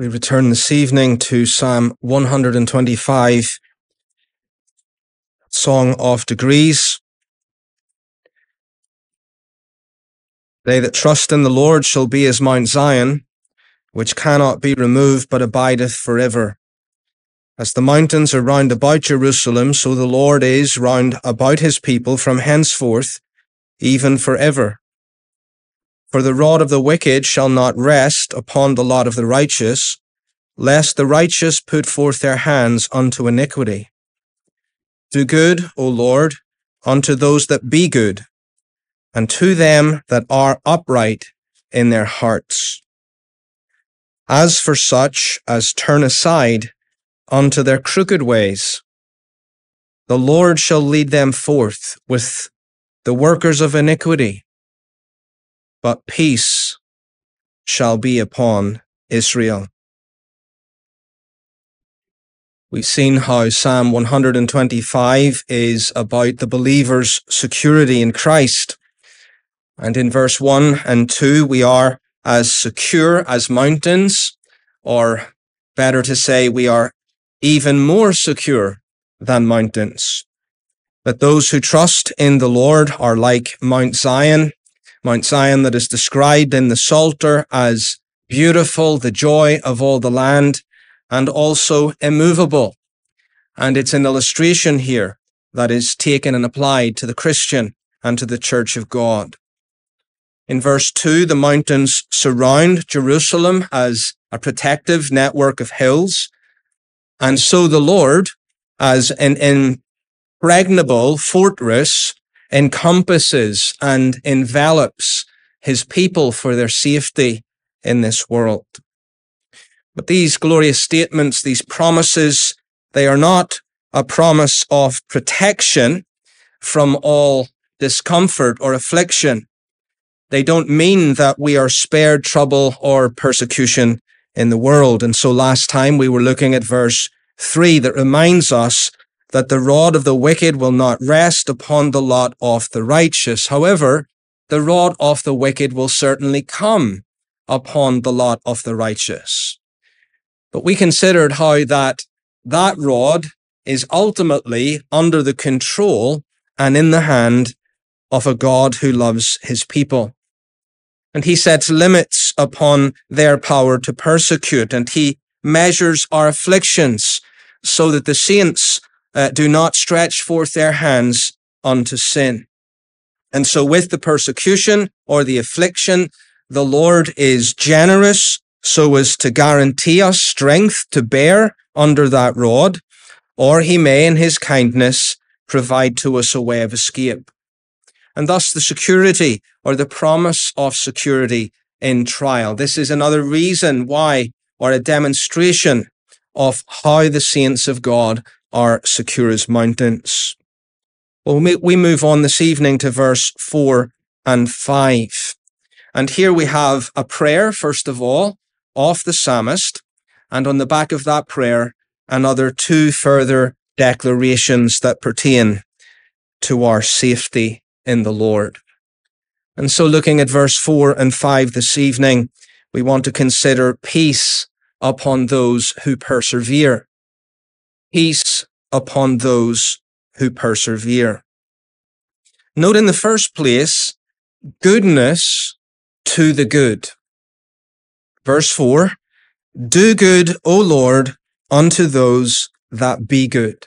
We return this evening to Psalm 125, Song of Degrees. They that trust in the Lord shall be as Mount Zion, which cannot be removed but abideth forever. As the mountains are round about Jerusalem, so the Lord is round about his people from henceforth, even forever. For the rod of the wicked shall not rest upon the lot of the righteous, lest the righteous put forth their hands unto iniquity. Do good, O Lord, unto those that be good, and to them that are upright in their hearts. As for such as turn aside unto their crooked ways, the Lord shall lead them forth with the workers of iniquity but peace shall be upon Israel. We've seen how Psalm 125 is about the believer's security in Christ. And in verse 1 and 2, we are as secure as mountains, or better to say, we are even more secure than mountains. That those who trust in the Lord are like Mount Zion, Mount Zion that is described in the Psalter as beautiful, the joy of all the land, and also immovable. And it's an illustration here that is taken and applied to the Christian and to the church of God. In verse 2, the mountains surround Jerusalem as a protective network of hills. And so the Lord, as an impregnable fortress, encompasses and envelops his people for their safety in this world. But these glorious statements, these promises, they are not a promise of protection from all discomfort or affliction. They don't mean that we are spared trouble or persecution in the world. And so last time we were looking at verse three that reminds us that the rod of the wicked will not rest upon the lot of the righteous. However, the rod of the wicked will certainly come upon the lot of the righteous. But we considered how that that rod is ultimately under the control and in the hand of a God who loves his people. And he sets limits upon their power to persecute and he measures our afflictions so that the saints uh, do not stretch forth their hands unto sin. And so with the persecution or the affliction, the Lord is generous so as to guarantee us strength to bear under that rod, or he may in his kindness provide to us a way of escape. And thus the security or the promise of security in trial. This is another reason why, or a demonstration of how the saints of God are secure as mountains. Well, we move on this evening to verse four and five. And here we have a prayer, first of all, of the psalmist. And on the back of that prayer, another two further declarations that pertain to our safety in the Lord. And so looking at verse four and five this evening, we want to consider peace upon those who persevere peace upon those who persevere. Note in the first place, goodness to the good. Verse four, do good, O Lord, unto those that be good.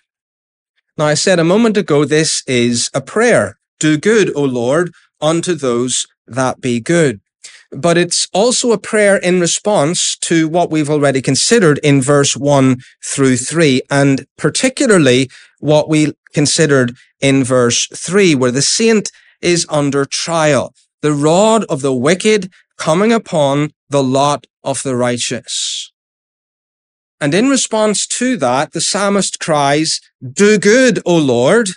Now I said a moment ago, this is a prayer. Do good, O Lord, unto those that be good but it's also a prayer in response to what we've already considered in verse one through three, and particularly what we considered in verse three, where the saint is under trial, the rod of the wicked coming upon the lot of the righteous. And in response to that, the psalmist cries, Do good, O Lord,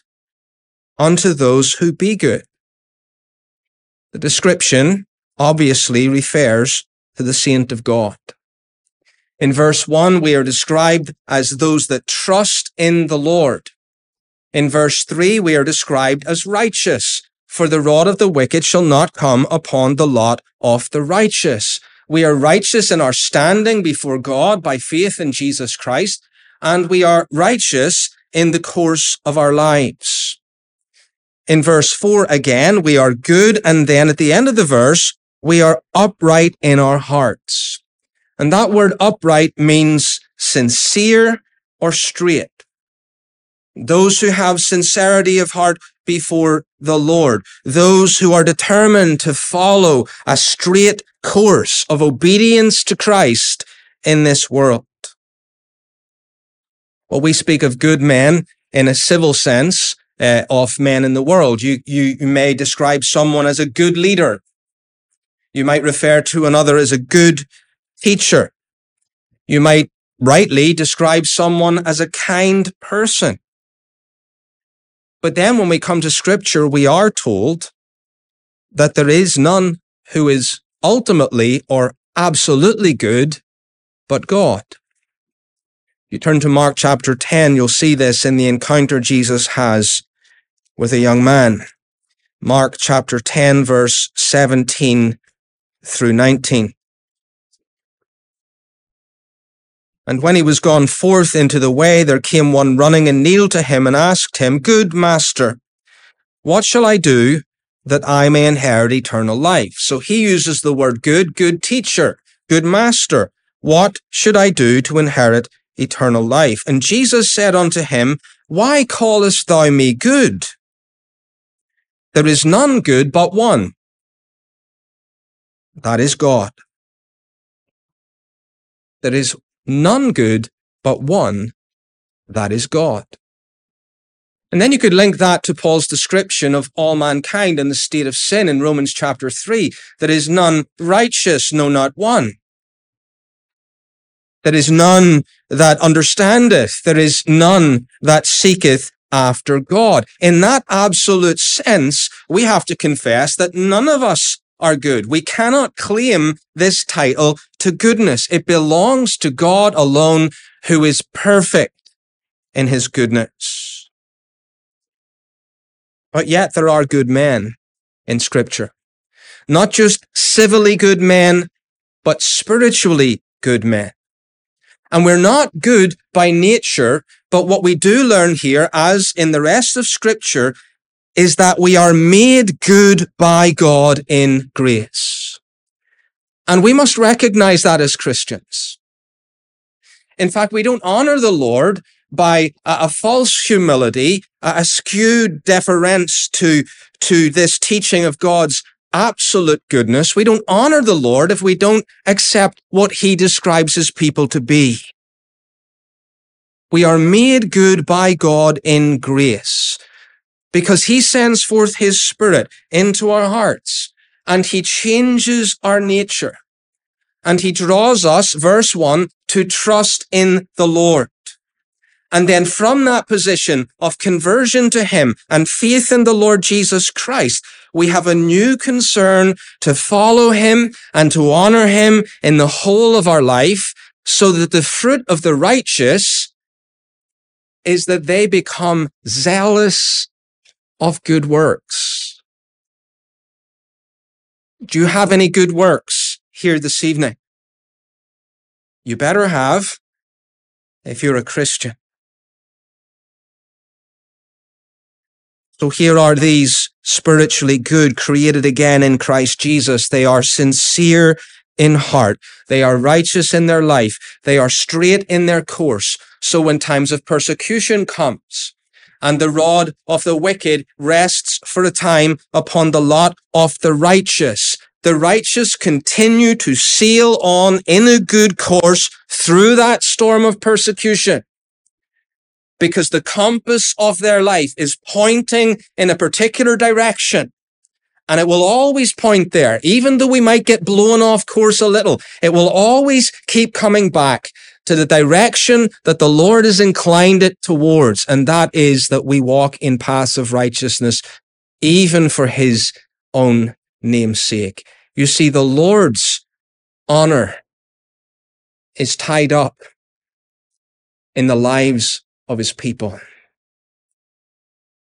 unto those who be good. The description obviously refers to the saint of God. In verse 1, we are described as those that trust in the Lord. In verse 3, we are described as righteous, for the rod of the wicked shall not come upon the lot of the righteous. We are righteous in our standing before God by faith in Jesus Christ, and we are righteous in the course of our lives. In verse 4 again, we are good, and then at the end of the verse, we are upright in our hearts. And that word upright means sincere or straight. Those who have sincerity of heart before the Lord, those who are determined to follow a straight course of obedience to Christ in this world. Well, we speak of good men in a civil sense uh, of men in the world. You, you, you may describe someone as a good leader. You might refer to another as a good teacher. You might rightly describe someone as a kind person. But then when we come to scripture, we are told that there is none who is ultimately or absolutely good but God. You turn to Mark chapter 10, you'll see this in the encounter Jesus has with a young man. Mark chapter 10, verse 17 through 19. And when he was gone forth into the way, there came one running and kneeled to him and asked him, Good master, what shall I do that I may inherit eternal life? So he uses the word good, good teacher, good master. What should I do to inherit eternal life? And Jesus said unto him, Why callest thou me good? There is none good but one. That is God. There is none good but one, that is God. And then you could link that to Paul's description of all mankind in the state of sin in Romans chapter 3. There is none righteous, no, not one. There is none that understandeth. There is none that seeketh after God. In that absolute sense, we have to confess that none of us are good. We cannot claim this title to goodness. It belongs to God alone, who is perfect in his goodness. But yet there are good men in scripture. Not just civilly good men, but spiritually good men. And we're not good by nature, but what we do learn here, as in the rest of scripture, is that we are made good by God in grace. And we must recognize that as Christians. In fact, we don't honor the Lord by a, a false humility, a, a skewed deference to, to this teaching of God's absolute goodness. We don't honor the Lord if we don't accept what he describes his people to be. We are made good by God in grace because he sends forth his spirit into our hearts and he changes our nature. And he draws us, verse one, to trust in the Lord. And then from that position of conversion to him and faith in the Lord Jesus Christ, we have a new concern to follow him and to honor him in the whole of our life so that the fruit of the righteous is that they become zealous of good works. Do you have any good works here this evening? You better have if you're a Christian. So here are these spiritually good, created again in Christ Jesus. They are sincere in heart. They are righteous in their life. They are straight in their course. So when times of persecution comes, and the rod of the wicked rests for a time upon the lot of the righteous. The righteous continue to sail on in a good course through that storm of persecution because the compass of their life is pointing in a particular direction. And it will always point there, even though we might get blown off course a little. It will always keep coming back to the direction that the Lord has inclined it towards. And that is that we walk in paths of righteousness, even for his own namesake. You see, the Lord's honor is tied up in the lives of his people.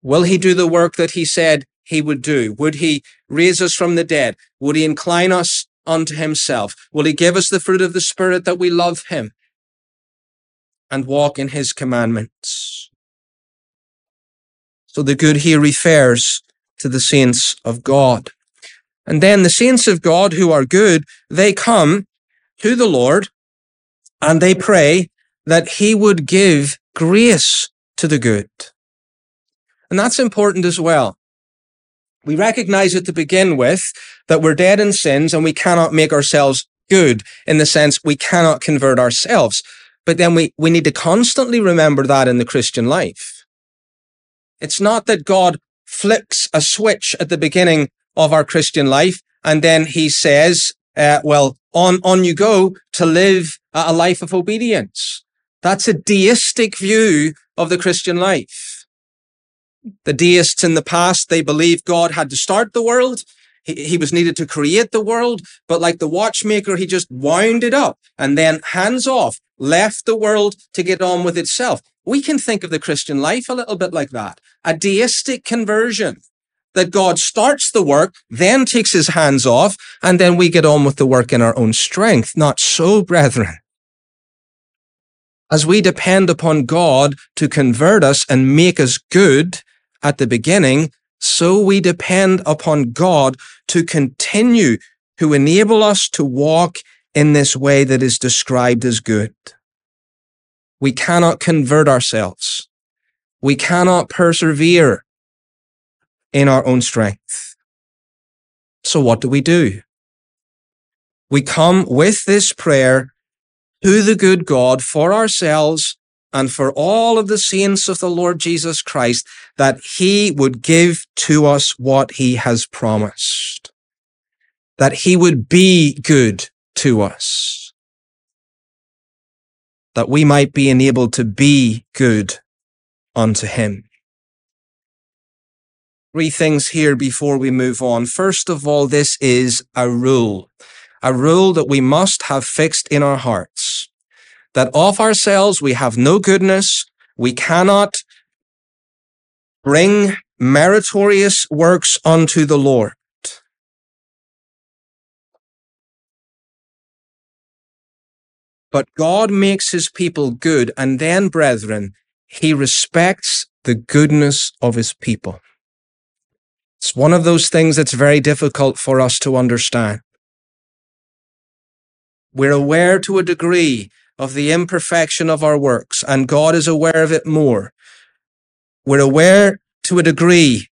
Will he do the work that he said he would do? Would he raise us from the dead? Would he incline us unto himself? Will he give us the fruit of the Spirit that we love him and walk in his commandments? So the good here refers to the saints of God. And then the saints of God who are good, they come to the Lord and they pray that he would give grace to the good. And that's important as well. We recognize it to begin with that we're dead in sins and we cannot make ourselves good in the sense we cannot convert ourselves. But then we, we need to constantly remember that in the Christian life. It's not that God flicks a switch at the beginning of our Christian life and then he says, uh, well, on, on you go to live a life of obedience. That's a deistic view of the Christian life. The deists in the past, they believed God had to start the world. He, he was needed to create the world, but like the watchmaker, he just wound it up and then hands off, left the world to get on with itself. We can think of the Christian life a little bit like that. A deistic conversion that God starts the work, then takes his hands off, and then we get on with the work in our own strength. Not so, brethren. As we depend upon God to convert us and make us good at the beginning, so we depend upon God to continue to enable us to walk in this way that is described as good. We cannot convert ourselves. We cannot persevere in our own strength. So what do we do? We come with this prayer to the good God for ourselves and for all of the saints of the Lord Jesus Christ that he would give to us what he has promised. That he would be good to us. That we might be enabled to be good unto him. Three things here before we move on. First of all, this is a rule, a rule that we must have fixed in our hearts that of ourselves we have no goodness. We cannot bring meritorious works unto the Lord. But God makes his people good. And then, brethren, he respects the goodness of his people. It's one of those things that's very difficult for us to understand. We're aware to a degree of the imperfection of our works, and God is aware of it more. We're aware to a degree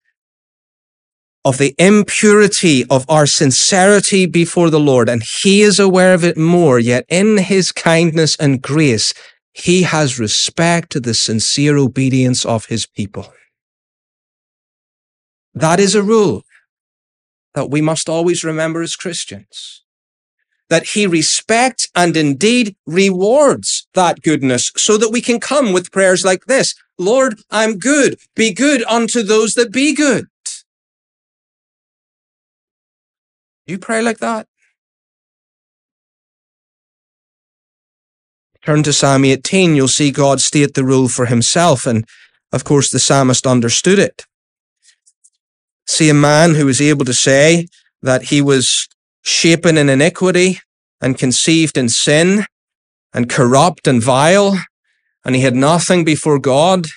of the impurity of our sincerity before the Lord, and He is aware of it more, yet in His kindness and grace, He has respect to the sincere obedience of His people. That is a rule that we must always remember as Christians that he respects and indeed rewards that goodness so that we can come with prayers like this. Lord, I'm good. Be good unto those that be good. You pray like that? Turn to Psalm 18, you'll see God state the rule for himself. And of course, the psalmist understood it. See a man who was able to say that he was shapen in iniquity and conceived in sin and corrupt and vile, and he had nothing before God.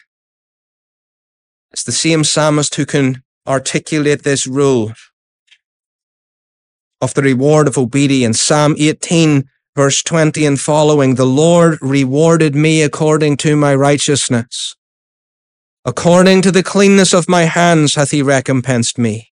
It's the same psalmist who can articulate this rule of the reward of obedience. Psalm 18, verse 20 and following, the Lord rewarded me according to my righteousness. According to the cleanness of my hands hath he recompensed me.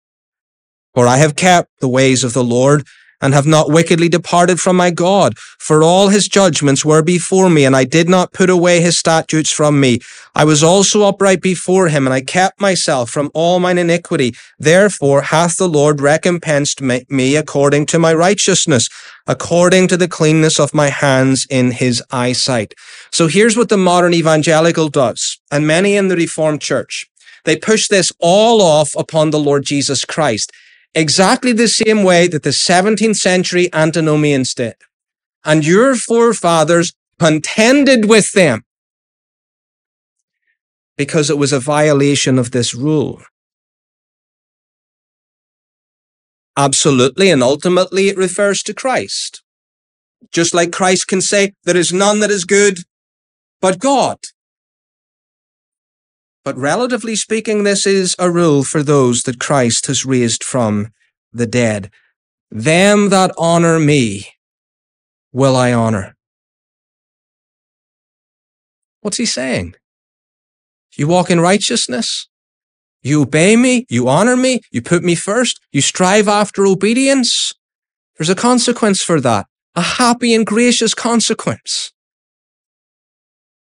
For I have kept the ways of the Lord and have not wickedly departed from my God. For all his judgments were before me, and I did not put away his statutes from me. I was also upright before him, and I kept myself from all mine iniquity. Therefore hath the Lord recompensed me according to my righteousness, according to the cleanness of my hands in his eyesight. So here's what the modern evangelical does, and many in the Reformed Church. They push this all off upon the Lord Jesus Christ exactly the same way that the 17th century antinomians did. And your forefathers contended with them because it was a violation of this rule. Absolutely and ultimately it refers to Christ. Just like Christ can say, there is none that is good but God. But relatively speaking, this is a rule for those that Christ has raised from the dead. Them that honor me will I honor. What's he saying? You walk in righteousness. You obey me. You honor me. You put me first. You strive after obedience. There's a consequence for that. A happy and gracious consequence.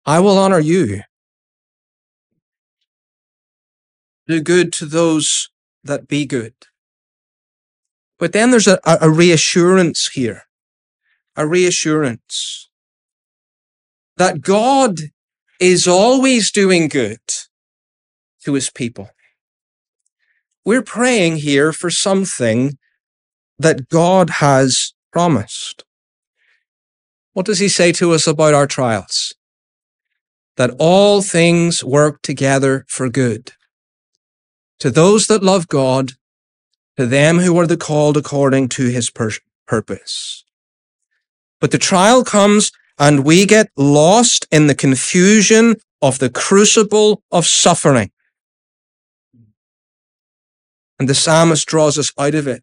I will honor you. Do good to those that be good. But then there's a, a reassurance here. A reassurance that God is always doing good to his people. We're praying here for something that God has promised. What does he say to us about our trials? That all things work together for good. To those that love God, to them who are the called according to his pur- purpose. But the trial comes and we get lost in the confusion of the crucible of suffering. And the psalmist draws us out of it.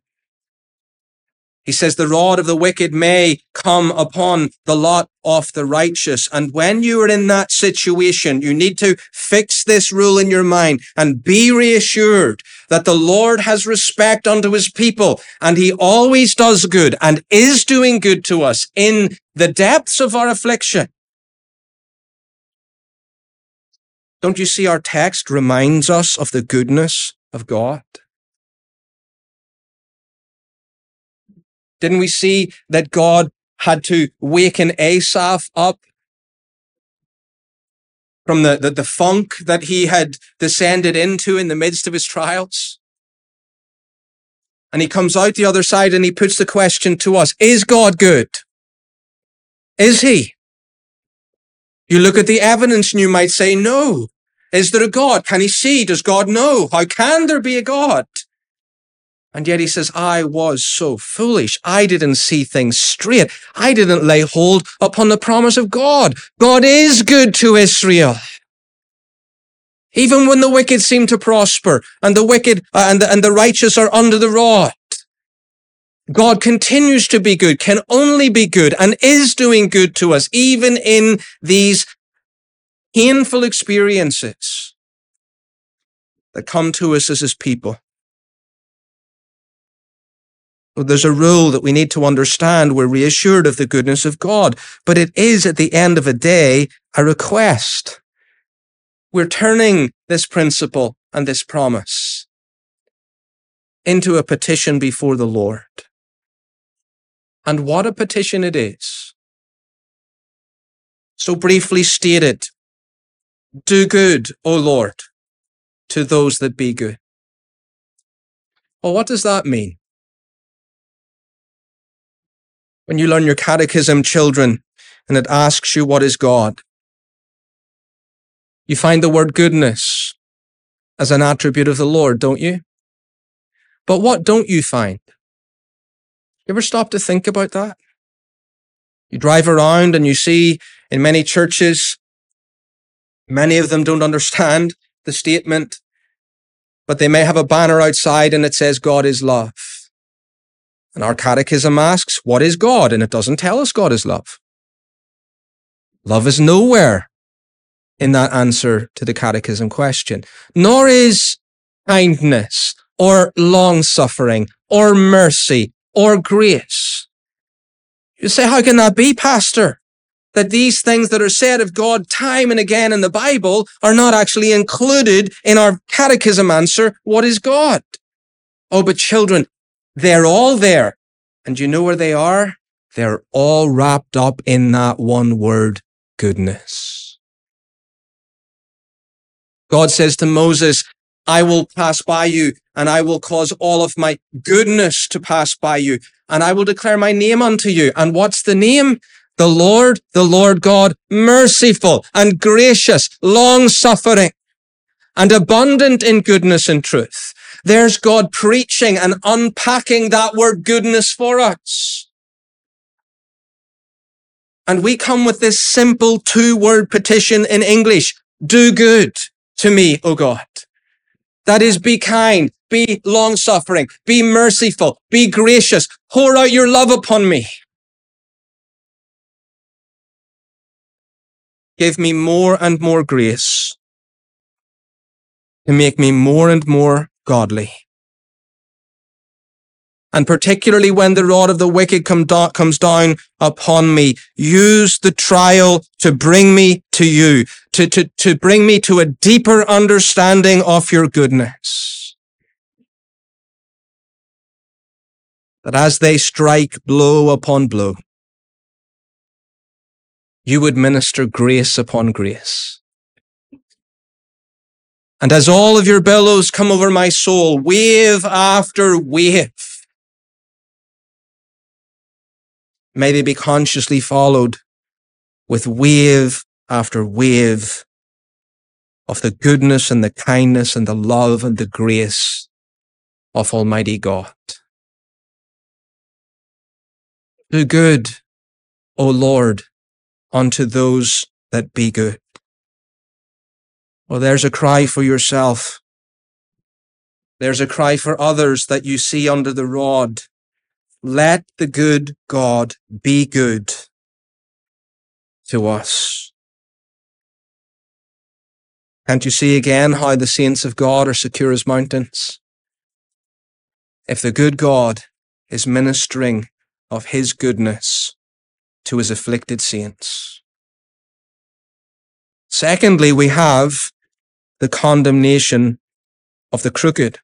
He says, the rod of the wicked may come upon the lot of the righteous. And when you are in that situation, you need to fix this rule in your mind and be reassured that the Lord has respect unto his people and he always does good and is doing good to us in the depths of our affliction. Don't you see our text reminds us of the goodness of God? Didn't we see that God had to waken Asaph up from the, the, the funk that he had descended into in the midst of his trials? And he comes out the other side and he puts the question to us, is God good? Is he? You look at the evidence and you might say, no. Is there a God? Can he see? Does God know? How can there be a God? And yet he says, I was so foolish. I didn't see things straight. I didn't lay hold upon the promise of God. God is good to Israel. Even when the wicked seem to prosper and the wicked uh, and, the, and the righteous are under the rod. God continues to be good, can only be good and is doing good to us, even in these painful experiences that come to us as his people. There's a rule that we need to understand. We're reassured of the goodness of God, but it is at the end of a day a request. We're turning this principle and this promise into a petition before the Lord. And what a petition it is. So briefly stated, do good, O Lord, to those that be good. Well, what does that mean? When you learn your catechism, children, and it asks you what is God. You find the word goodness as an attribute of the Lord, don't you? But what don't you find? You ever stop to think about that? You drive around and you see in many churches, many of them don't understand the statement, but they may have a banner outside and it says, God is love. And our catechism asks, what is God? And it doesn't tell us God is love. Love is nowhere in that answer to the catechism question, nor is kindness or long suffering or mercy or grace. You say, how can that be, pastor? That these things that are said of God time and again in the Bible are not actually included in our catechism answer. What is God? Oh, but children, they're all there. And you know where they are? They're all wrapped up in that one word, goodness. God says to Moses, I will pass by you and I will cause all of my goodness to pass by you and I will declare my name unto you. And what's the name? The Lord, the Lord God, merciful and gracious, long suffering and abundant in goodness and truth There's God preaching and unpacking that word goodness for us. And we come with this simple two word petition in English. Do good to me, O God. That is, be kind, be long suffering, be merciful, be gracious, pour out your love upon me. Give me more and more grace to make me more and more godly. And particularly when the rod of the wicked come do- comes down upon me, use the trial to bring me to you, to, to, to bring me to a deeper understanding of your goodness. That as they strike blow upon blow, you would minister grace upon grace. And as all of your billows come over my soul, wave after wave, may they be consciously followed with wave after wave of the goodness and the kindness and the love and the grace of Almighty God. Do good, O Lord, unto those that be good. Well, there's a cry for yourself. There's a cry for others that you see under the rod. Let the good God be good to us. Can't you see again how the saints of God are secure as mountains? If the good God is ministering of his goodness to his afflicted saints. Secondly, we have the condemnation of the crooked.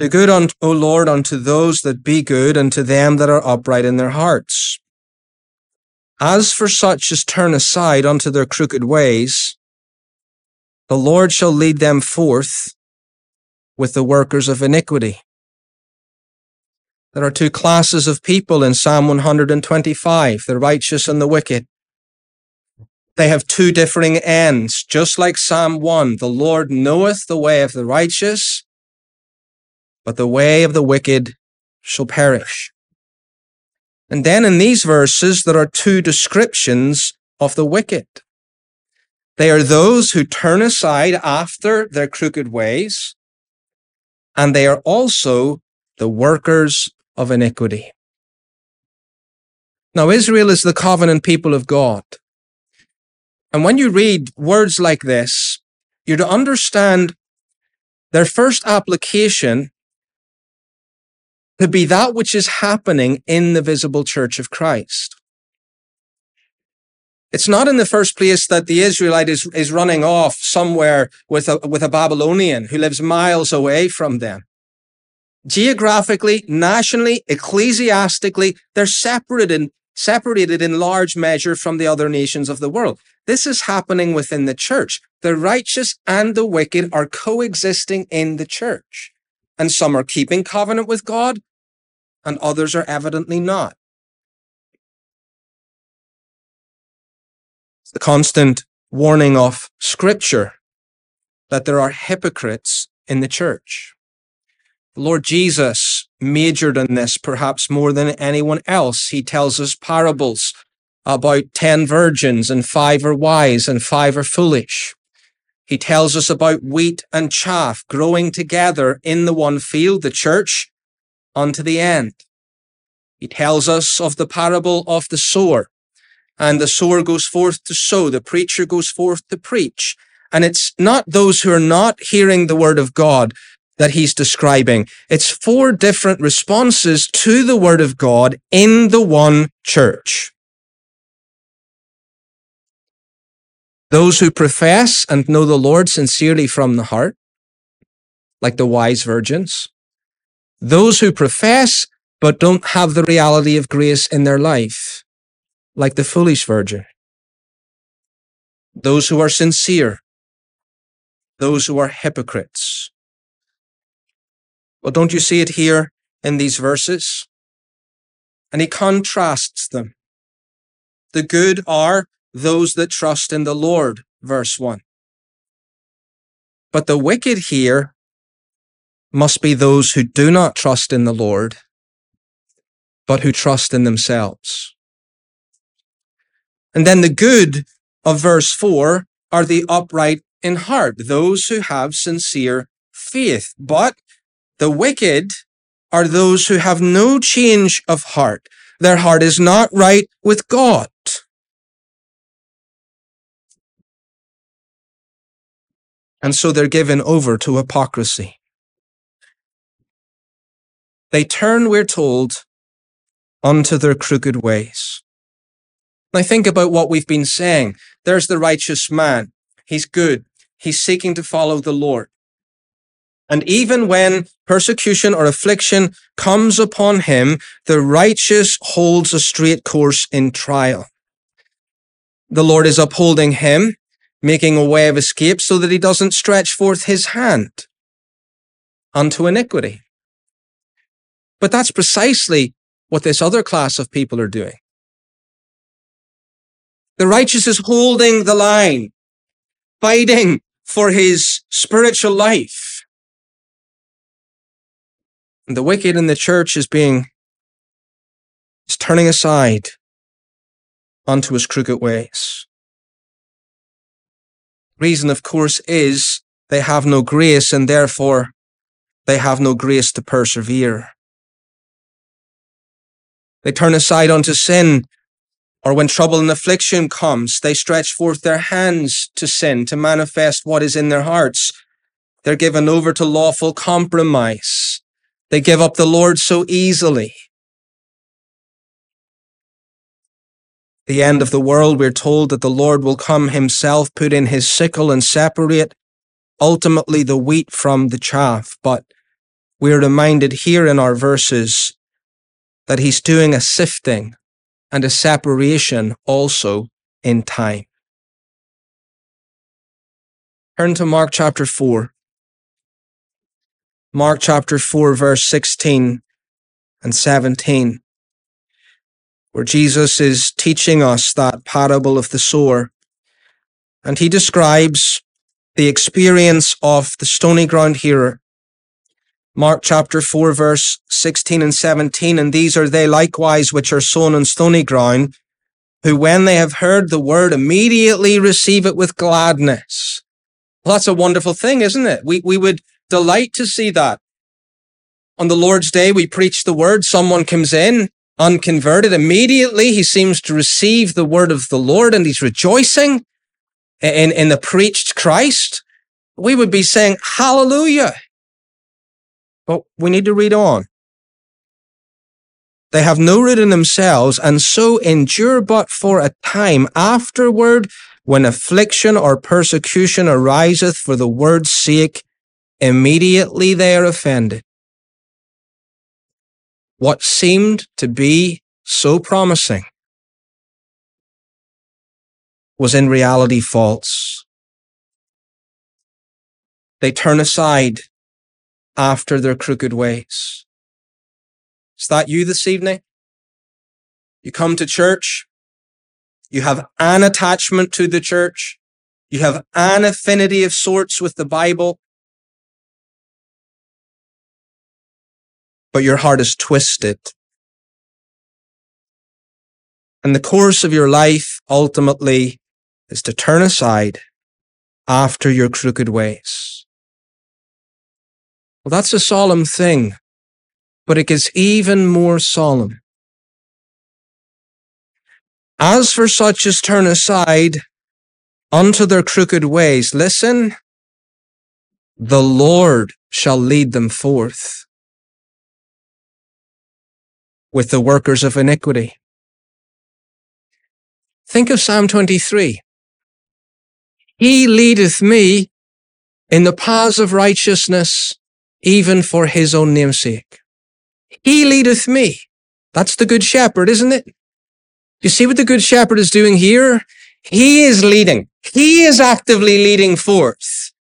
Do good, O Lord, unto those that be good, and to them that are upright in their hearts. As for such as turn aside unto their crooked ways, the Lord shall lead them forth with the workers of iniquity. There are two classes of people in Psalm 125 the righteous and the wicked. They have two differing ends, just like Psalm 1 The Lord knoweth the way of the righteous, but the way of the wicked shall perish. And then in these verses, there are two descriptions of the wicked. They are those who turn aside after their crooked ways, and they are also the workers of iniquity. Now, Israel is the covenant people of God. And when you read words like this, you're to understand their first application to be that which is happening in the visible church of Christ. It's not in the first place that the Israelite is, is running off somewhere with a, with a Babylonian who lives miles away from them geographically, nationally, ecclesiastically, they're separated, separated in large measure from the other nations of the world. This is happening within the church. The righteous and the wicked are coexisting in the church. And some are keeping covenant with God, and others are evidently not. It's the constant warning of Scripture that there are hypocrites in the church. The Lord Jesus majored in this perhaps more than anyone else. He tells us parables about 10 virgins and five are wise and five are foolish. He tells us about wheat and chaff growing together in the one field, the church, unto the end. He tells us of the parable of the sower and the sower goes forth to sow. The preacher goes forth to preach. And it's not those who are not hearing the word of God that he's describing. It's four different responses to the word of God in the one church. Those who profess and know the Lord sincerely from the heart, like the wise virgins. Those who profess but don't have the reality of grace in their life, like the foolish virgin. Those who are sincere. Those who are hypocrites. Don't you see it here in these verses? And he contrasts them. The good are those that trust in the Lord, verse 1. But the wicked here must be those who do not trust in the Lord, but who trust in themselves. And then the good of verse 4 are the upright in heart, those who have sincere faith. But the wicked are those who have no change of heart. Their heart is not right with God. And so they're given over to hypocrisy. They turn, we're told, unto their crooked ways. Now think about what we've been saying. There's the righteous man. He's good. He's seeking to follow the Lord. And even when persecution or affliction comes upon him, the righteous holds a straight course in trial. The Lord is upholding him, making a way of escape so that he doesn't stretch forth his hand unto iniquity. But that's precisely what this other class of people are doing. The righteous is holding the line, fighting for his spiritual life. The wicked in the church is being, is turning aside onto his crooked ways. Reason, of course, is they have no grace and therefore they have no grace to persevere. They turn aside unto sin, or when trouble and affliction comes, they stretch forth their hands to sin, to manifest what is in their hearts. They're given over to lawful compromise. They give up the Lord so easily. The end of the world, we're told that the Lord will come himself, put in his sickle and separate ultimately the wheat from the chaff. But we're reminded here in our verses that he's doing a sifting and a separation also in time. Turn to Mark chapter 4. Mark chapter 4, verse 16 and 17, where Jesus is teaching us that parable of the sower. And he describes the experience of the stony ground hearer Mark chapter 4, verse 16 and 17. And these are they likewise which are sown on stony ground, who when they have heard the word immediately receive it with gladness. Well, that's a wonderful thing, isn't it? We, we would delight to see that. On the Lord's day, we preach the word. Someone comes in unconverted. Immediately, he seems to receive the word of the Lord and he's rejoicing in, in the preached Christ. We would be saying, hallelujah. But we need to read on. They have no root in themselves and so endure but for a time afterward when affliction or persecution ariseth for the word's sake, immediately they are offended. What seemed to be so promising was in reality false. They turn aside after their crooked ways. Is that you this evening? You come to church. You have an attachment to the church. You have an affinity of sorts with the Bible. But your heart is twisted. And the course of your life ultimately is to turn aside after your crooked ways. Well, that's a solemn thing, but it gets even more solemn. As for such as turn aside unto their crooked ways, listen, the Lord shall lead them forth with the workers of iniquity. Think of Psalm 23. He leadeth me in the paths of righteousness even for his own namesake. He leadeth me. That's the good shepherd, isn't it? You see what the good shepherd is doing here? He is leading. He is actively leading forth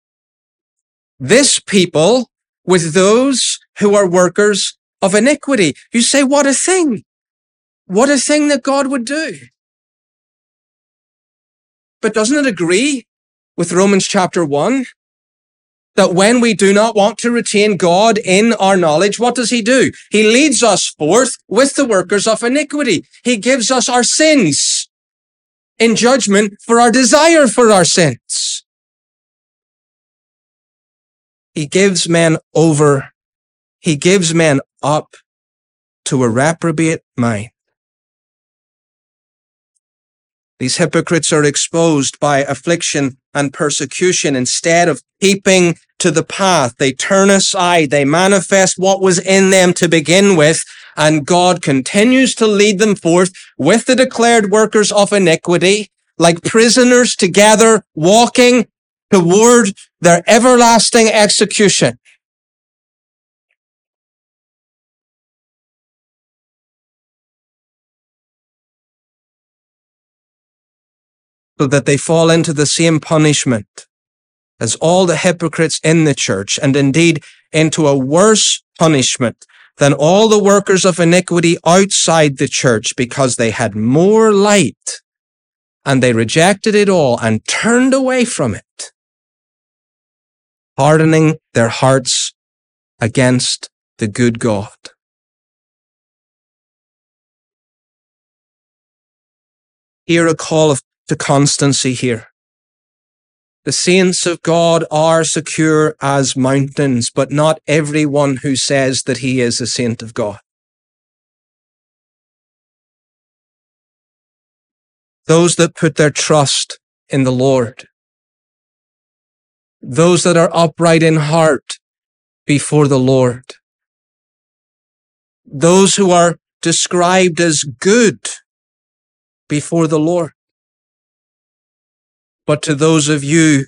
this people with those who are workers of iniquity. You say, what a thing. What a thing that God would do. But doesn't it agree with Romans chapter one? that when we do not want to retain God in our knowledge, what does he do? He leads us forth with the workers of iniquity. He gives us our sins in judgment for our desire for our sins. He gives men over. He gives men up to a reprobate mind. These hypocrites are exposed by affliction and persecution instead of keeping to the path. They turn aside. They manifest what was in them to begin with. And God continues to lead them forth with the declared workers of iniquity, like prisoners together walking toward their everlasting execution. So that they fall into the same punishment as all the hypocrites in the church, and indeed into a worse punishment than all the workers of iniquity outside the church because they had more light and they rejected it all and turned away from it, hardening their hearts against the good God. Hear a call of to constancy here. The saints of God are secure as mountains, but not everyone who says that he is a saint of God. Those that put their trust in the Lord. Those that are upright in heart before the Lord. Those who are described as good before the Lord. But to those of you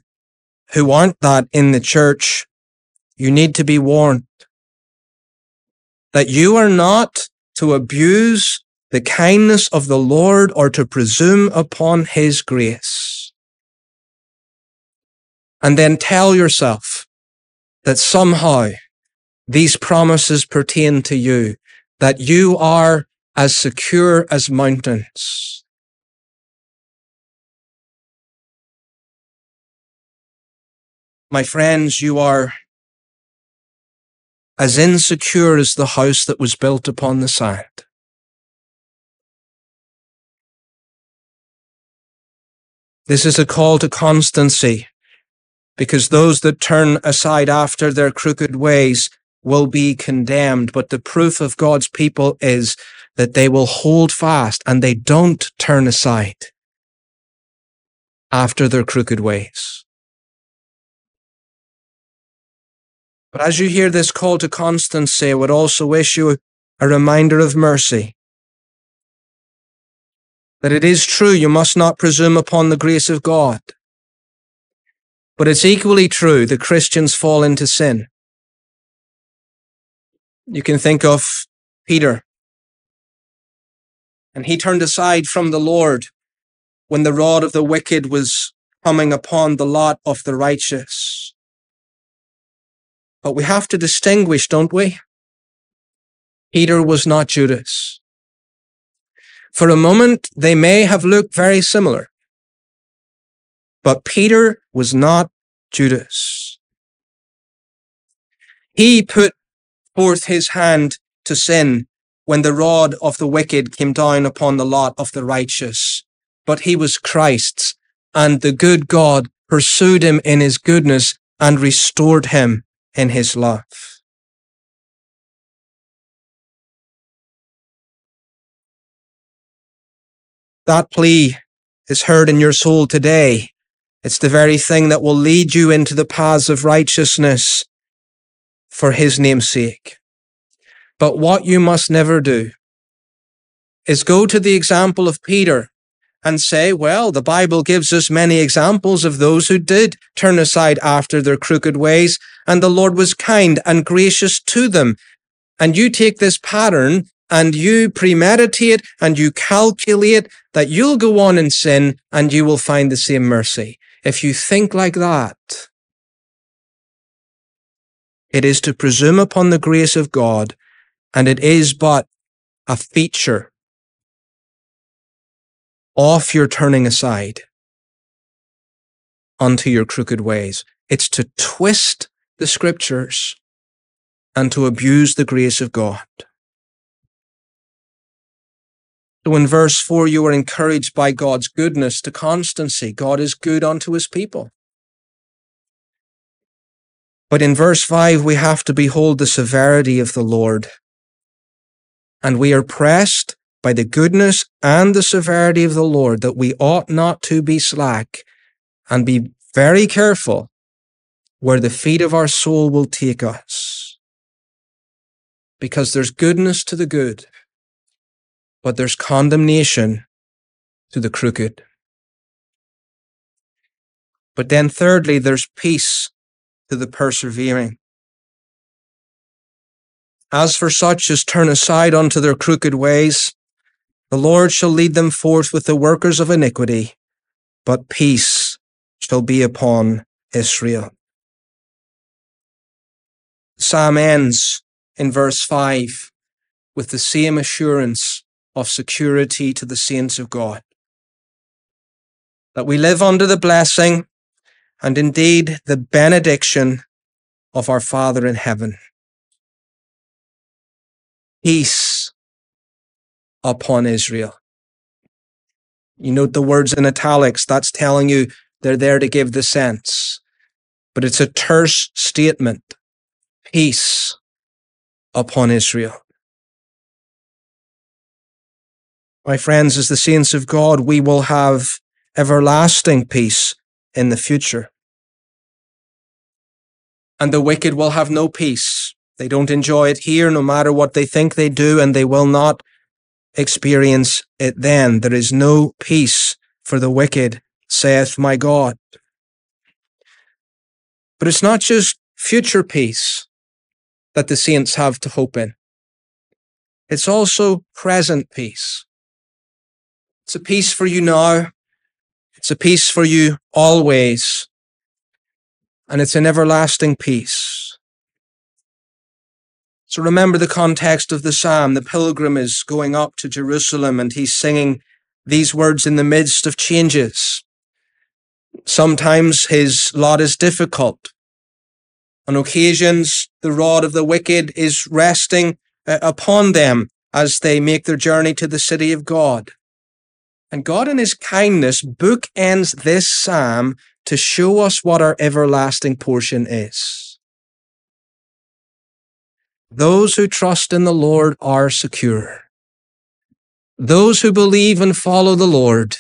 who aren't that in the church, you need to be warned that you are not to abuse the kindness of the Lord or to presume upon his grace. And then tell yourself that somehow these promises pertain to you, that you are as secure as mountains My friends, you are as insecure as the house that was built upon the sand. This is a call to constancy because those that turn aside after their crooked ways will be condemned. But the proof of God's people is that they will hold fast and they don't turn aside after their crooked ways. But as you hear this call to constancy, I would also wish you a reminder of mercy. That it is true you must not presume upon the grace of God. But it's equally true that Christians fall into sin. You can think of Peter. And he turned aside from the Lord when the rod of the wicked was coming upon the lot of the righteous. But we have to distinguish, don't we? Peter was not Judas. For a moment, they may have looked very similar. But Peter was not Judas. He put forth his hand to sin when the rod of the wicked came down upon the lot of the righteous. But he was Christ's, and the good God pursued him in his goodness and restored him in his love. That plea is heard in your soul today. It's the very thing that will lead you into the paths of righteousness for his name's sake. But what you must never do is go to the example of Peter and say, well, the Bible gives us many examples of those who did turn aside after their crooked ways, and the Lord was kind and gracious to them. And you take this pattern and you premeditate and you calculate that you'll go on in sin and you will find the same mercy. If you think like that, it is to presume upon the grace of God, and it is but a feature off your turning aside onto your crooked ways. It's to twist the scriptures and to abuse the grace of God. So in verse 4, you are encouraged by God's goodness to constancy. God is good unto his people. But in verse 5, we have to behold the severity of the Lord. And we are pressed by the goodness and the severity of the Lord that we ought not to be slack and be very careful where the feet of our soul will take us. Because there's goodness to the good, but there's condemnation to the crooked. But then, thirdly, there's peace to the persevering. As for such as turn aside unto their crooked ways, the Lord shall lead them forth with the workers of iniquity, but peace shall be upon Israel. Psalm ends in verse 5 with the same assurance of security to the saints of God. That we live under the blessing and indeed the benediction of our Father in heaven. Peace upon Israel. You note the words in italics, that's telling you they're there to give the sense. But it's a terse statement. Peace upon Israel. My friends, as the saints of God, we will have everlasting peace in the future. And the wicked will have no peace. They don't enjoy it here, no matter what they think they do, and they will not experience it then. There is no peace for the wicked, saith my God. But it's not just future peace that the saints have to hope in. It's also present peace. It's a peace for you now it's a peace for you always, and it's an everlasting peace. So remember the context of the psalm. The pilgrim is going up to Jerusalem and he's singing these words in the midst of changes. Sometimes his lot is difficult. On occasions, the rod of the wicked is resting uh, upon them as they make their journey to the city of God. And God, in His kindness, bookends this psalm to show us what our everlasting portion is. Those who trust in the Lord are secure. Those who believe and follow the Lord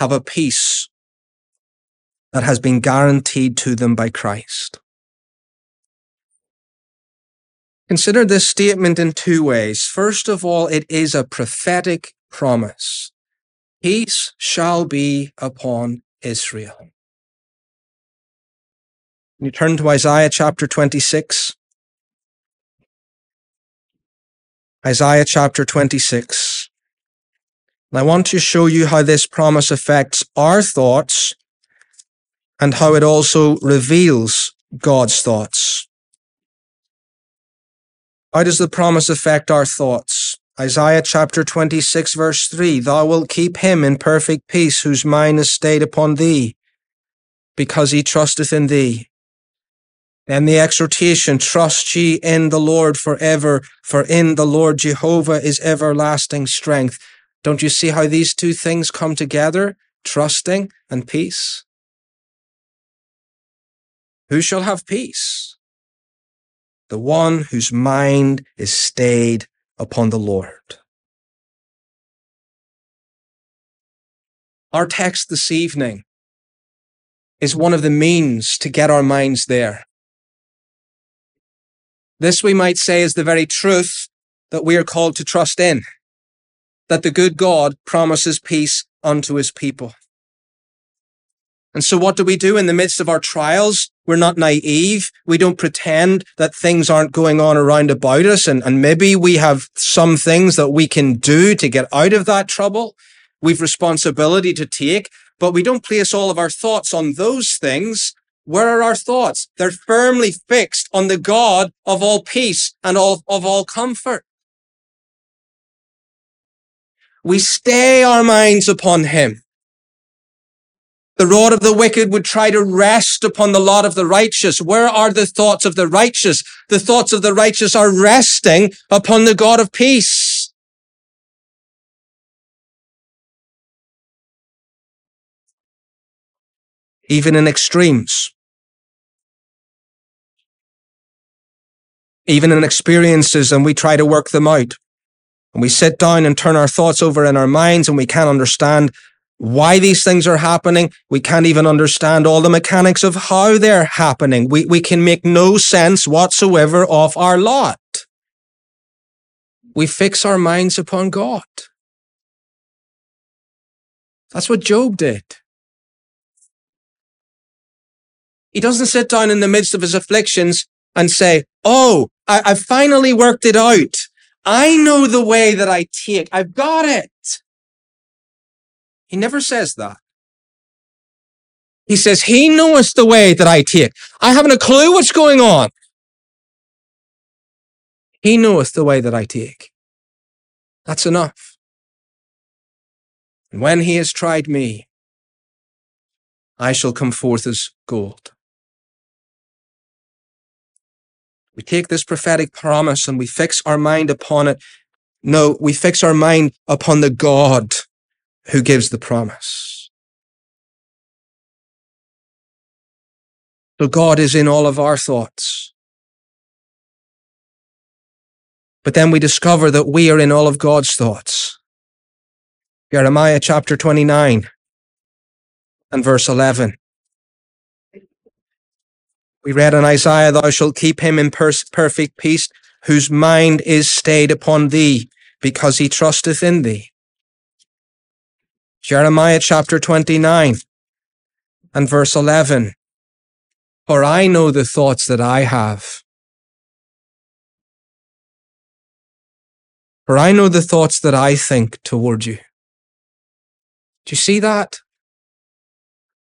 have a peace that has been guaranteed to them by Christ. Consider this statement in two ways. First of all, it is a prophetic promise. Peace shall be upon Israel. You turn to Isaiah chapter 26. Isaiah chapter 26. And I want to show you how this promise affects our thoughts and how it also reveals God's thoughts. How does the promise affect our thoughts? Isaiah chapter 26 verse 3, Thou wilt keep him in perfect peace whose mind is stayed upon thee, because he trusteth in thee. Then the exhortation, trust ye in the Lord forever, for in the Lord Jehovah is everlasting strength. Don't you see how these two things come together? Trusting and peace. Who shall have peace? the one whose mind is stayed upon the Lord. Our text this evening is one of the means to get our minds there. This, we might say, is the very truth that we are called to trust in, that the good God promises peace unto his people. And so what do we do in the midst of our trials? We're not naive. We don't pretend that things aren't going on around about us. And, and maybe we have some things that we can do to get out of that trouble. We've responsibility to take, but we don't place all of our thoughts on those things. Where are our thoughts? They're firmly fixed on the God of all peace and all, of all comfort. We stay our minds upon him The rod of the wicked would try to rest upon the lot of the righteous. Where are the thoughts of the righteous? The thoughts of the righteous are resting upon the God of peace. Even in extremes. Even in experiences and we try to work them out. And we sit down and turn our thoughts over in our minds and we can't understand why these things are happening. We can't even understand all the mechanics of how they're happening. We, we can make no sense whatsoever of our lot. We fix our minds upon God. That's what Job did. He doesn't sit down in the midst of his afflictions and say, Oh, I, I finally worked it out. I know the way that I take. I've got it. He never says that. He says, He knoweth the way that I take. I haven't a clue what's going on. He knoweth the way that I take. That's enough. And when He has tried me, I shall come forth as gold. We take this prophetic promise and we fix our mind upon it. No, we fix our mind upon the God who gives the promise. So God is in all of our thoughts. But then we discover that we are in all of God's thoughts. Jeremiah chapter 29 and verse 11. We read in Isaiah, Thou shalt keep him in perfect peace, whose mind is stayed upon thee, because he trusteth in thee. Jeremiah chapter 29 and verse 11. For I know the thoughts that I have. For I know the thoughts that I think toward you. Do you see that?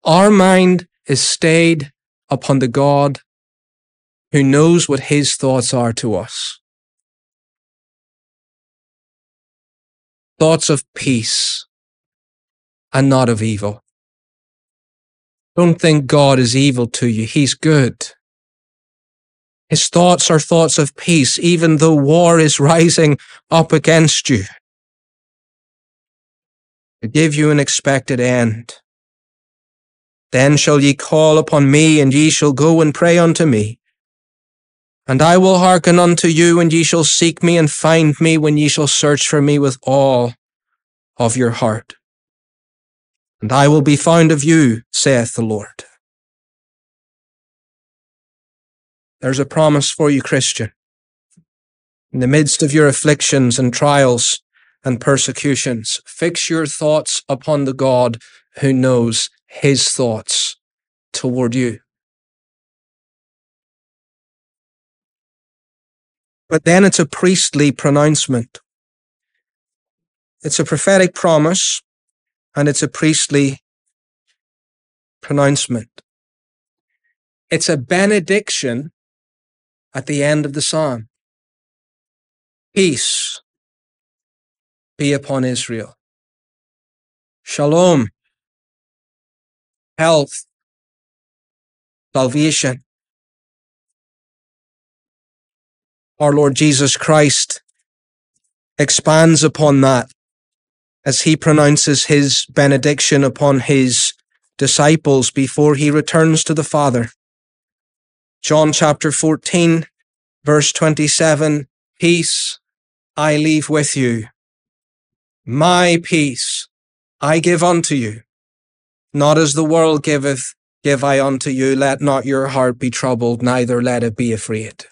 Our mind is stayed upon the God who knows what his thoughts are to us. Thoughts of peace and not of evil. Don't think God is evil to you. He's good. His thoughts are thoughts of peace, even though war is rising up against you. To give you an expected end. Then shall ye call upon me, and ye shall go and pray unto me. And I will hearken unto you, and ye shall seek me and find me when ye shall search for me with all of your heart and I will be found of you, saith the Lord. There's a promise for you, Christian. In the midst of your afflictions and trials and persecutions, fix your thoughts upon the God who knows his thoughts toward you. But then it's a priestly pronouncement. It's a prophetic promise and it's a priestly pronouncement. It's a benediction at the end of the psalm. Peace be upon Israel. Shalom, health, salvation. Our Lord Jesus Christ expands upon that as he pronounces his benediction upon his disciples before he returns to the Father. John chapter 14, verse 27 Peace I leave with you. My peace I give unto you. Not as the world giveth, give I unto you. Let not your heart be troubled, neither let it be afraid.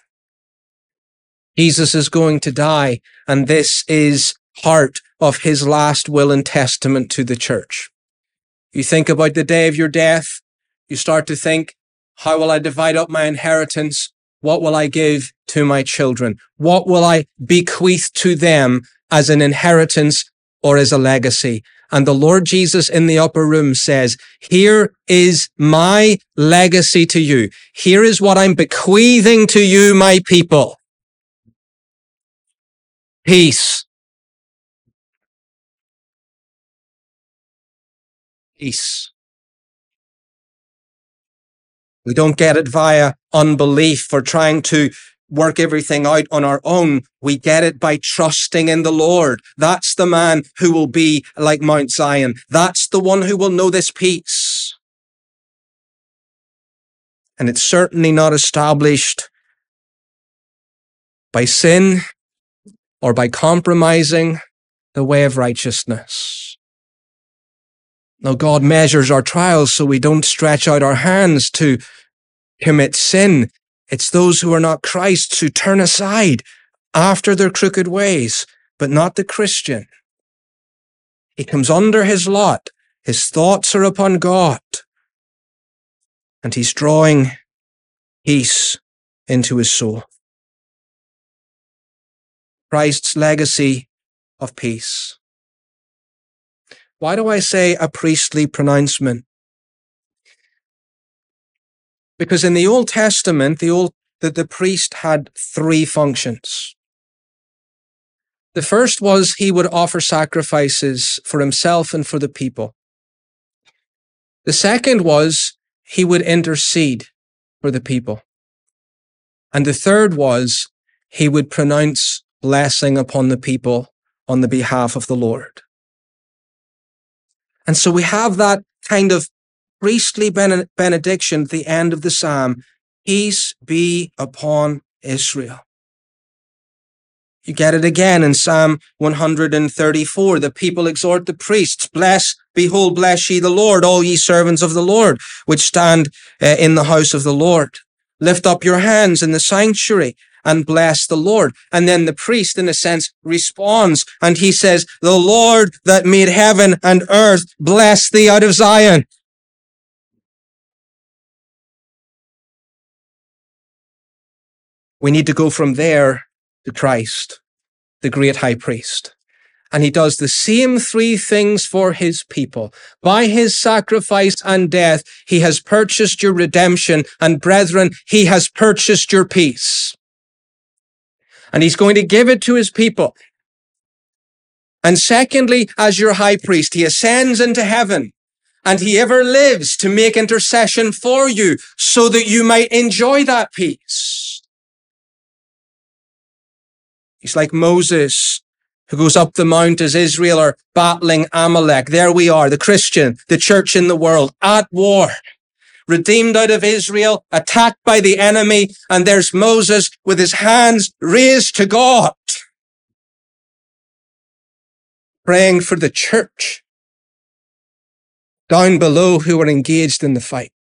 Jesus is going to die, and this is heart of his last will and testament to the church. You think about the day of your death, you start to think, how will I divide up my inheritance? What will I give to my children? What will I bequeath to them as an inheritance or as a legacy? And the Lord Jesus in the upper room says, here is my legacy to you. Here is what I'm bequeathing to you, my people. Peace peace. We don't get it via unbelief or trying to work everything out on our own. We get it by trusting in the Lord. That's the man who will be like Mount Zion. That's the one who will know this peace. And it's certainly not established by sin or by compromising the way of righteousness. Now, God measures our trials so we don't stretch out our hands to commit sin. It's those who are not Christ's who turn aside after their crooked ways, but not the Christian. He comes under his lot. His thoughts are upon God. And he's drawing peace into his soul. Christ's legacy of peace. Why do I say a priestly pronouncement? Because in the Old Testament, the old the, the priest had three functions. The first was he would offer sacrifices for himself and for the people. The second was he would intercede for the people. And the third was he would pronounce blessing upon the people on the behalf of the Lord. And so we have that kind of priestly benediction at the end of the psalm Peace be upon Israel. You get it again in Psalm 134. The people exhort the priests, bless, behold, bless ye the Lord, all ye servants of the Lord, which stand uh, in the house of the Lord. Lift up your hands in the sanctuary and bless the Lord. And then the priest, in a sense, responds and he says, the Lord that made heaven and earth bless thee out of Zion. We need to go from there to Christ, the great high priest. And he does the same three things for his people. By his sacrifice and death, he has purchased your redemption. And brethren, he has purchased your peace. And he's going to give it to his people. And secondly, as your high priest, he ascends into heaven and he ever lives to make intercession for you so that you might enjoy that peace. He's like Moses who goes up the mount as Israel are battling Amalek. There we are, the Christian, the church in the world at war, redeemed out of Israel, attacked by the enemy. And there's Moses with his hands raised to God, praying for the church down below who are engaged in the fight.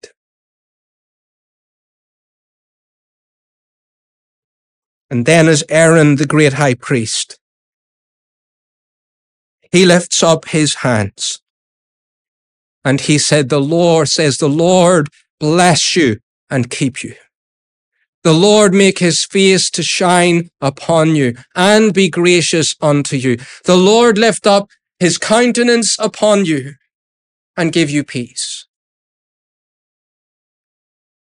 And then as Aaron, the great high priest, he lifts up his hands and he said, the Lord says, the Lord bless you and keep you. The Lord make his face to shine upon you and be gracious unto you. The Lord lift up his countenance upon you and give you peace.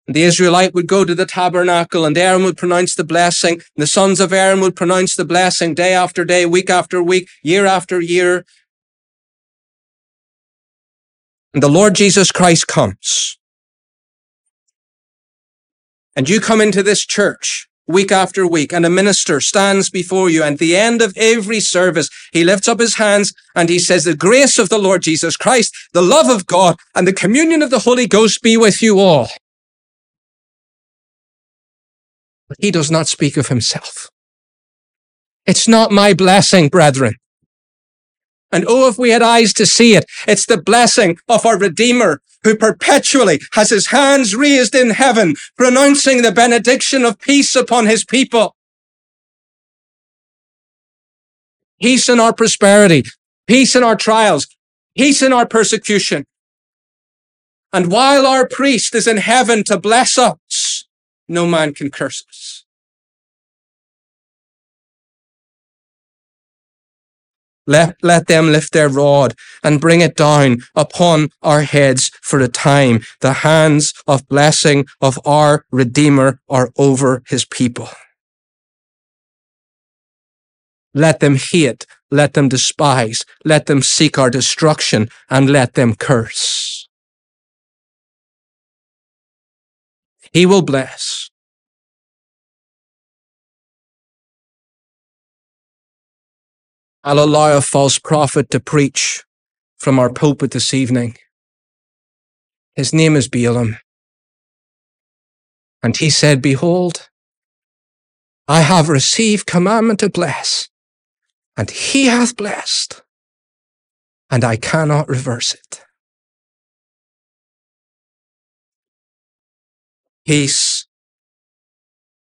The Israelite would go to the tabernacle and Aaron would pronounce the blessing. And the sons of Aaron would pronounce the blessing day after day, week after week, year after year. And the Lord Jesus Christ comes. And you come into this church week after week and a minister stands before you. And at the end of every service, he lifts up his hands and he says, the grace of the Lord Jesus Christ, the love of God and the communion of the Holy Ghost be with you all. But he does not speak of himself. It's not my blessing, brethren. And oh, if we had eyes to see it, it's the blessing of our Redeemer who perpetually has his hands raised in heaven, pronouncing the benediction of peace upon his people. Peace in our prosperity, peace in our trials, peace in our persecution. And while our priest is in heaven to bless us, no man can curse us. Let, let them lift their rod and bring it down upon our heads for a time. The hands of blessing of our Redeemer are over his people. Let them hate, let them despise, let them seek our destruction, and let them curse. He will bless. I'll allow a false prophet to preach from our pulpit this evening. His name is Balaam. And he said, Behold, I have received commandment to bless, and he hath blessed, and I cannot reverse it. Peace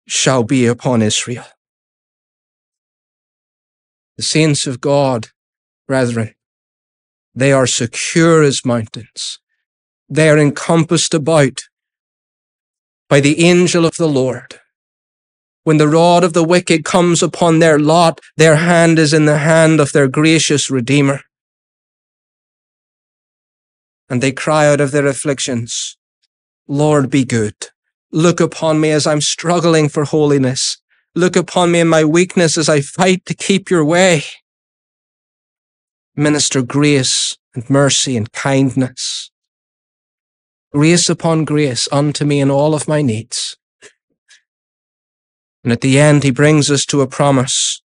shall be upon Israel. The saints of God, brethren, they are secure as mountains. They are encompassed about by the angel of the Lord. When the rod of the wicked comes upon their lot, their hand is in the hand of their gracious Redeemer. And they cry out of their afflictions, Lord, be good. Look upon me as I'm struggling for holiness. Look upon me in my weakness as I fight to keep your way. Minister grace and mercy and kindness. Grace upon grace unto me in all of my needs. And at the end, he brings us to a promise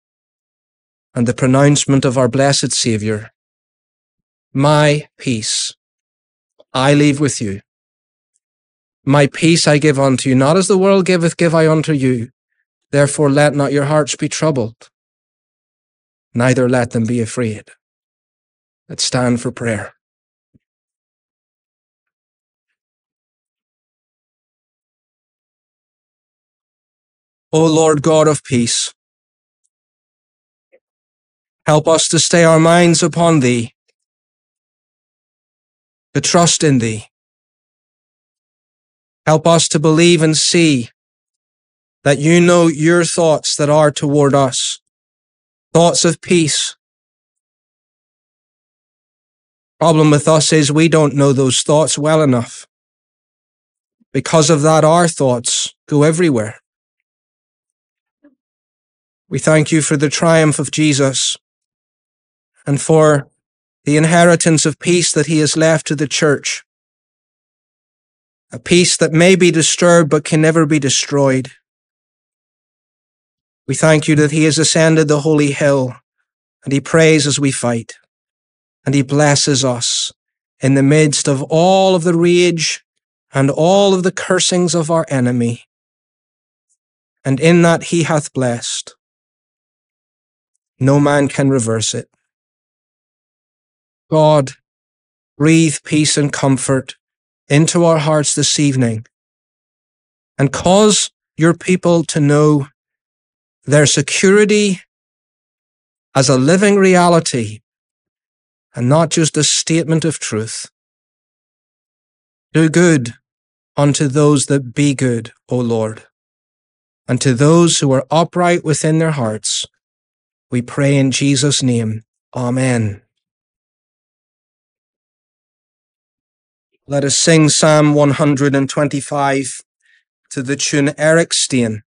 and the pronouncement of our blessed Saviour. My peace I leave with you. My peace I give unto you, not as the world giveth, give I unto you. Therefore let not your hearts be troubled, neither let them be afraid. Let's stand for prayer. O Lord God of peace, help us to stay our minds upon Thee, to trust in Thee. Help us to believe and see that you know your thoughts that are toward us, thoughts of peace. Problem with us is we don't know those thoughts well enough. Because of that, our thoughts go everywhere. We thank you for the triumph of Jesus and for the inheritance of peace that he has left to the church. A peace that may be disturbed but can never be destroyed. We thank you that he has ascended the holy hill and he prays as we fight and he blesses us in the midst of all of the rage and all of the cursings of our enemy. And in that he hath blessed. No man can reverse it. God, breathe peace and comfort into our hearts this evening and cause your people to know their security as a living reality and not just a statement of truth. Do good unto those that be good, O Lord, and to those who are upright within their hearts. We pray in Jesus' name. Amen. Let us sing Psalm 125 to the tune Erechstein.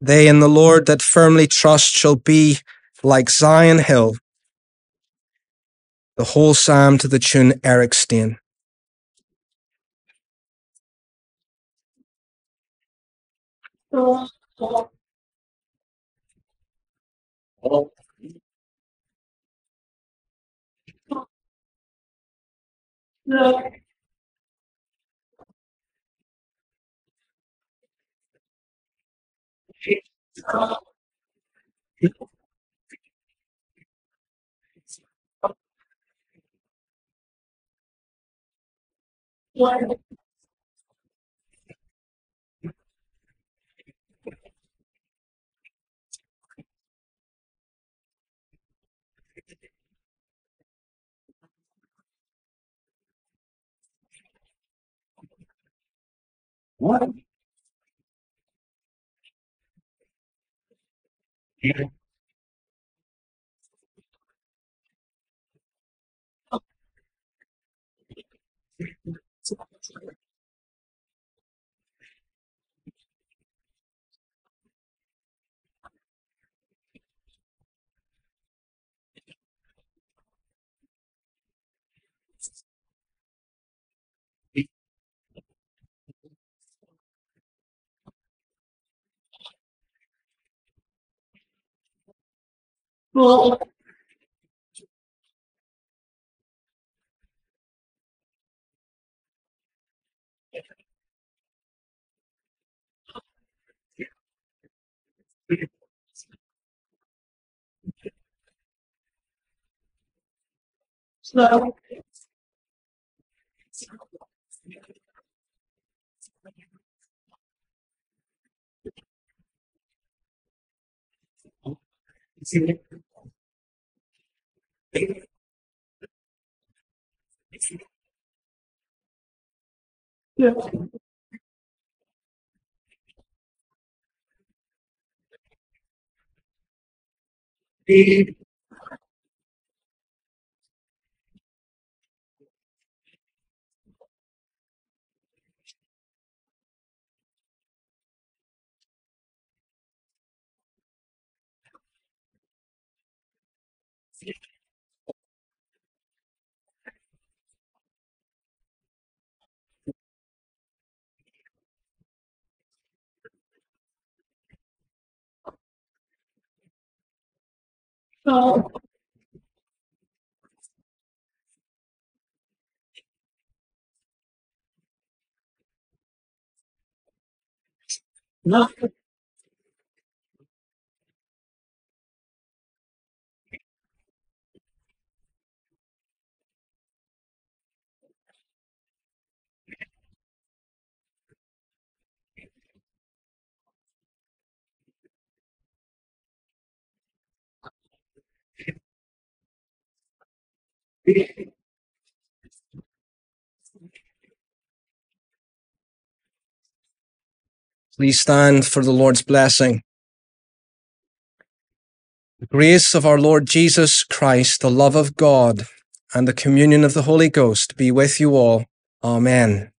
They in the Lord that firmly trust shall be like Zion Hill. The whole psalm to the tune Erechstein. What? Yeah. Well, so See you. Yeah. The So not Please stand for the Lord's blessing. The grace of our Lord Jesus Christ, the love of God, and the communion of the Holy Ghost be with you all. Amen.